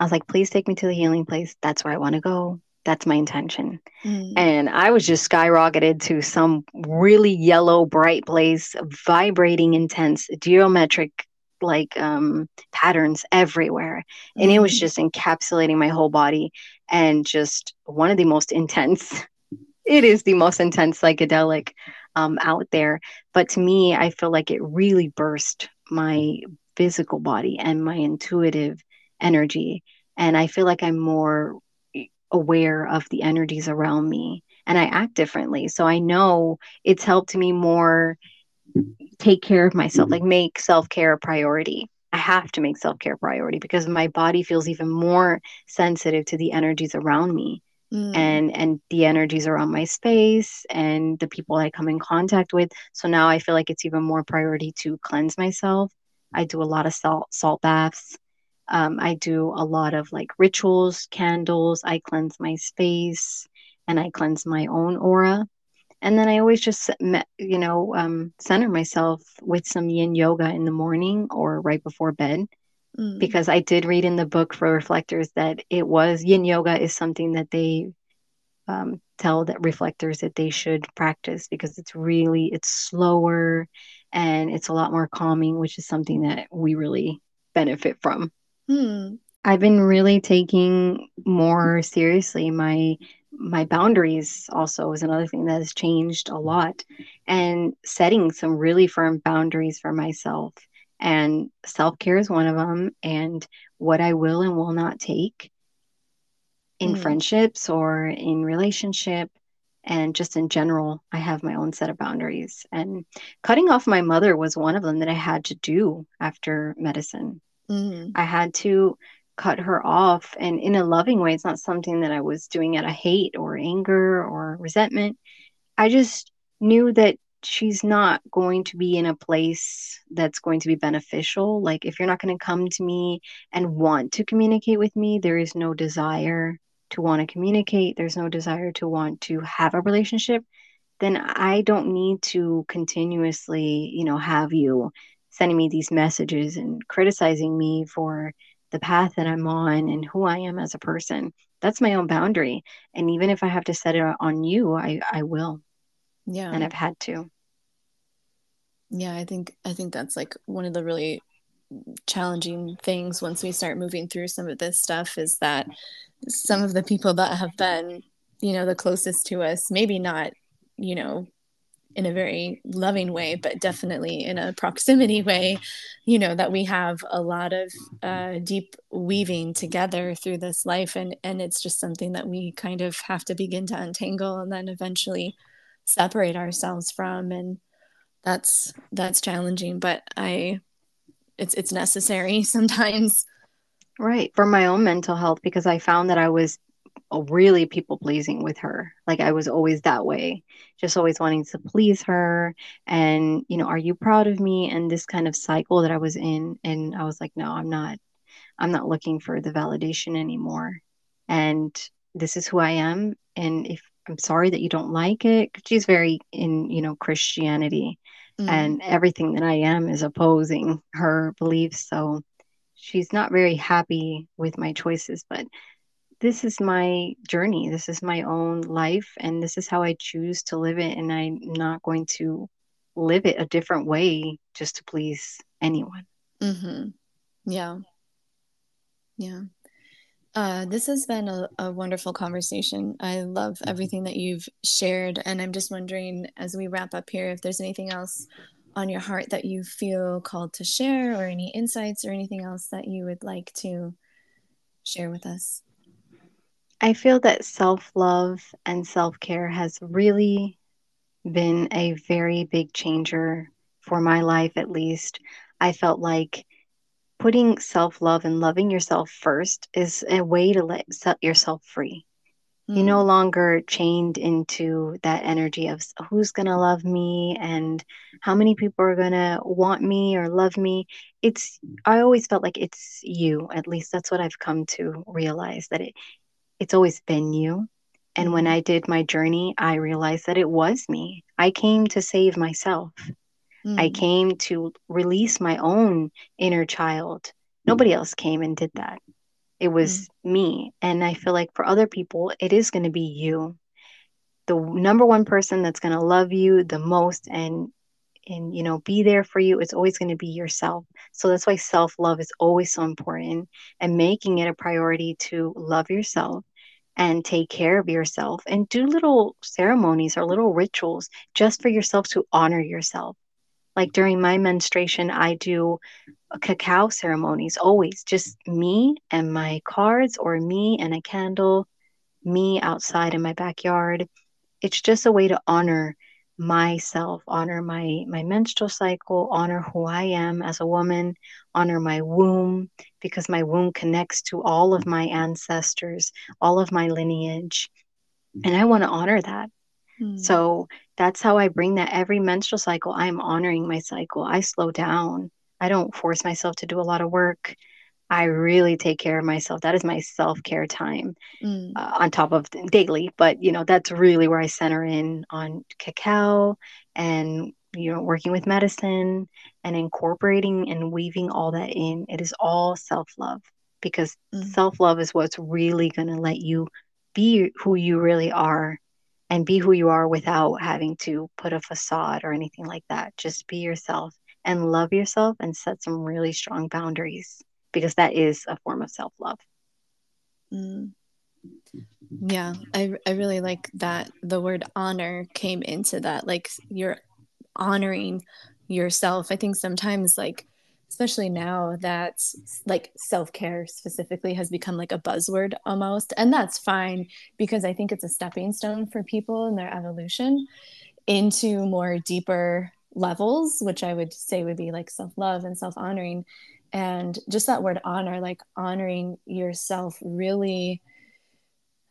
I was like, please take me to the healing place. That's where I want to go. That's my intention. Mm. And I was just skyrocketed to some really yellow, bright place, vibrating, intense, geometric like um, patterns everywhere. Mm. And it was mm. just encapsulating my whole body and just one of the most intense, it is the most intense psychedelic um, out there. But to me, I feel like it really burst my physical body and my intuitive energy. And I feel like I'm more aware of the energies around me and I act differently. So I know it's helped me more take care of myself, like make self care a priority. I have to make self care a priority because my body feels even more sensitive to the energies around me. Mm. and and the energies around my space and the people I come in contact with. So now I feel like it's even more priority to cleanse myself. I do a lot of salt salt baths. Um, I do a lot of like rituals, candles. I cleanse my space and I cleanse my own aura. And then I always just, you know, um, center myself with some yin yoga in the morning or right before bed. Mm. Because I did read in the book for reflectors that it was yin yoga is something that they um, tell that reflectors that they should practice because it's really it's slower and it's a lot more calming, which is something that we really benefit from. Hmm. I've been really taking more seriously my my boundaries also is another thing that has changed a lot and setting some really firm boundaries for myself and self-care is one of them and what I will and will not take in mm. friendships or in relationship and just in general i have my own set of boundaries and cutting off my mother was one of them that i had to do after medicine Mm-hmm. I had to cut her off and in a loving way. It's not something that I was doing out of hate or anger or resentment. I just knew that she's not going to be in a place that's going to be beneficial. Like, if you're not going to come to me and want to communicate with me, there is no desire to want to communicate, there's no desire to want to have a relationship, then I don't need to continuously, you know, have you sending me these messages and criticizing me for the path that I'm on and who I am as a person. That's my own boundary. And even if I have to set it on you, I, I will. Yeah. And I've had to. Yeah, I think I think that's like one of the really challenging things once we start moving through some of this stuff is that some of the people that have been, you know, the closest to us, maybe not, you know, in a very loving way, but definitely in a proximity way, you know, that we have a lot of uh, deep weaving together through this life. And, and it's just something that we kind of have to begin to untangle and then eventually separate ourselves from. And that's, that's challenging, but I, it's, it's necessary sometimes. Right. For my own mental health, because I found that I was really people pleasing with her. Like I was always that way, just always wanting to please her. And, you know, are you proud of me? And this kind of cycle that I was in. And I was like, no, I'm not. I'm not looking for the validation anymore. And this is who I am. And if I'm sorry that you don't like it, she's very in, you know, Christianity. Mm. And everything that I am is opposing her beliefs. So she's not very happy with my choices, but this is my journey. This is my own life, and this is how I choose to live it. And I'm not going to live it a different way just to please anyone. Mm-hmm. Yeah. Yeah. Uh, this has been a, a, wonderful conversation. I love mm-hmm. everything that you've shared. And I'm just wondering, as we wrap up here, if there's anything else on your heart that you feel called to share, or any insights, or anything else that you would like to share with us. I feel that self love and self care has really been a very big changer for my life, at least. I felt like putting self love and loving yourself first is a way to let set yourself free. Mm. You're no longer chained into that energy of who's going to love me and how many people are going to want me or love me. It's, I always felt like it's you. At least that's what I've come to realize that it, it's always been you. And when mm-hmm. I did my journey, I realized that it was me. I came to save myself. Mm. I came to release my own inner child. Nobody else came and did that. It was mm. me. And I feel like for other people, it is going to be you. The number one person that's going to love you the most and and you know be there for you it's always going to be yourself so that's why self-love is always so important and making it a priority to love yourself and take care of yourself and do little ceremonies or little rituals just for yourself to honor yourself. Like during my menstruation, I do cacao ceremonies always, just me and my cards, or me and a candle, me outside in my backyard. It's just a way to honor myself honor my my menstrual cycle honor who i am as a woman honor my womb because my womb connects to all of my ancestors all of my lineage and i want to honor that mm. so that's how i bring that every menstrual cycle i'm honoring my cycle i slow down i don't force myself to do a lot of work I really take care of myself. That is my self care time mm. uh, on top of daily. But, you know, that's really where I center in on cacao and, you know, working with medicine and incorporating and weaving all that in. It is all self love because mm. self love is what's really going to let you be who you really are and be who you are without having to put a facade or anything like that. Just be yourself and love yourself and set some really strong boundaries because that is a form of self love. Mm. Yeah, I, I really like that the word honor came into that. Like you're honoring yourself. I think sometimes, like, especially now that like self care specifically has become like a buzzword almost. And that's fine because I think it's a stepping stone for people in their evolution into more deeper levels, which I would say would be like self love and self honoring and just that word honor like honoring yourself really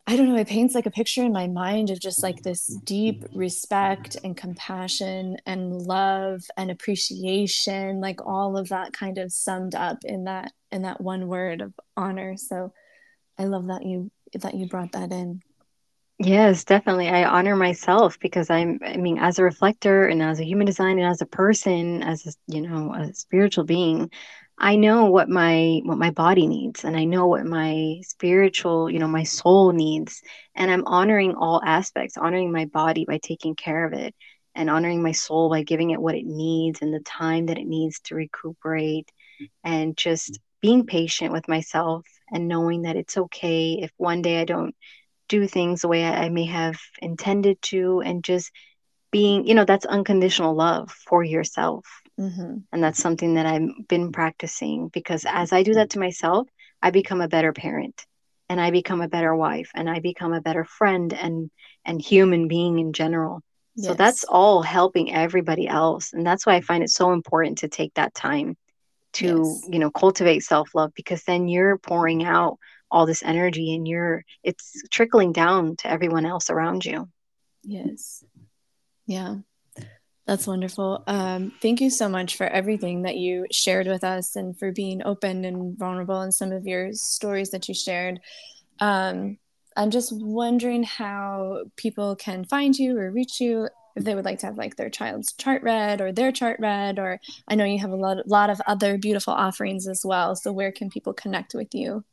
i don't know it paints like a picture in my mind of just like this deep respect and compassion and love and appreciation like all of that kind of summed up in that in that one word of honor so i love that you that you brought that in Yes, definitely. I honor myself because I'm, I mean, as a reflector and as a human design and as a person, as a, you know, a spiritual being, I know what my what my body needs and I know what my spiritual, you know, my soul needs and I'm honoring all aspects, honoring my body by taking care of it and honoring my soul by giving it what it needs and the time that it needs to recuperate and just being patient with myself and knowing that it's okay if one day I don't do things the way I may have intended to and just being, you know, that's unconditional love for yourself Mm-hmm. And that's something that I've been practicing because as I do that to myself, I become a better parent and I become a better wife and I become a better friend and and human being in general. Yes. So that's all helping everybody else. And that's why I find it so important to take that time to yes. you know cultivate self-love because then you're pouring out all this energy and you're it's trickling down to everyone else around you yes yeah that's wonderful. Um, thank you so much for everything that you shared with us and for being open and vulnerable in some of your stories that you shared. Um, I'm just wondering how people can find you or reach you if they would like to have like their child's chart read or their chart read or I know you have a lot, lot of other beautiful offerings as well. So where can people connect with you?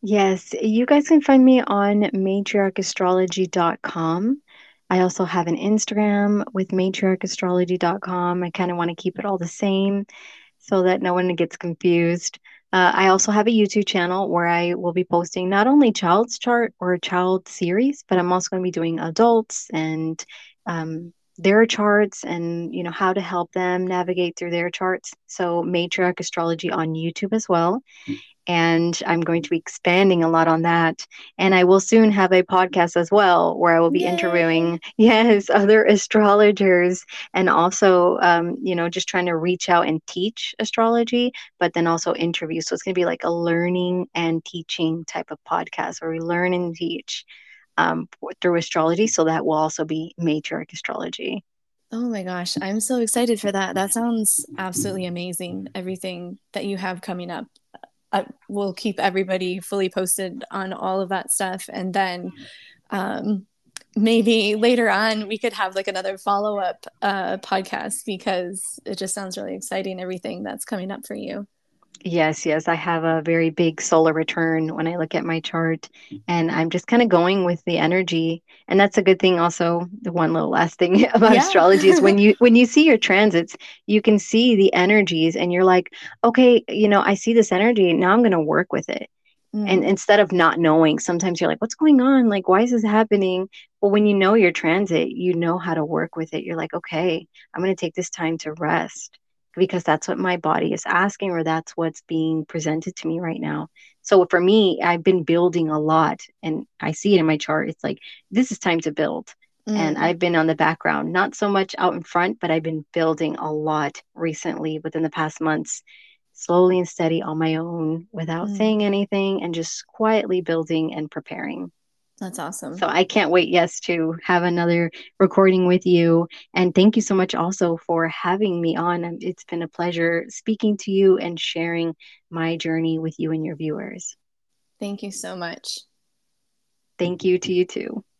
Yes, you guys can find me on matriarchastrology.com. I also have an Instagram with matriarchastrology.com. I kind of want to keep it all the same so that no one gets confused. Uh, I also have a YouTube channel where I will be posting not only child's chart or child series, but I'm also going to be doing adults and um, their charts and you know how to help them navigate through their charts. So matriarch astrology on YouTube as well and I'm going to be expanding a lot on that. And I will soon have a podcast as well where I will be Yay. interviewing, yes, other astrologers and also, um, you know, just trying to reach out and teach astrology, but then also interview. So it's going to be like a learning and teaching type of podcast where we learn and teach um, through astrology. So that will also be matriarch astrology. Oh my gosh, I'm so excited for that. That sounds absolutely amazing. Everything that you have coming up uh, we'll keep everybody fully posted on all of that stuff. And then um, maybe later on we could have like another follow-up uh, podcast because it just sounds really exciting everything that's coming up for you Yes, yes. I have a very big solar return when I look at my chart, and I'm just kind of going with the energy. And that's a good thing. Also, the one little last thing about yeah. astrology is when you when you see your transits, you can see the energies, and you're like, okay, you know, I see this energy. Now I'm going to work with it. Mm. And instead of not knowing, sometimes you're like, what's going on? Like, why is this happening? Well, when you know your transit, you know how to work with it. You're like, okay, I'm going to take this time to rest because that's what my body is asking or that's what's being presented to me right now. So for me, I've been building a lot and I see it in my chart. It's like this is time to build. Mm. And I've been on the background, not so much out in front, but I've been building a lot recently within the past months, slowly and steady on my own without mm. saying anything and just quietly building and preparing. That's awesome. So I can't wait, yes, to have another recording with you. And thank you so much also for having me on. Um, it's been a pleasure speaking to you and sharing my journey with you and your viewers. Thank you so much. Thank you to you too.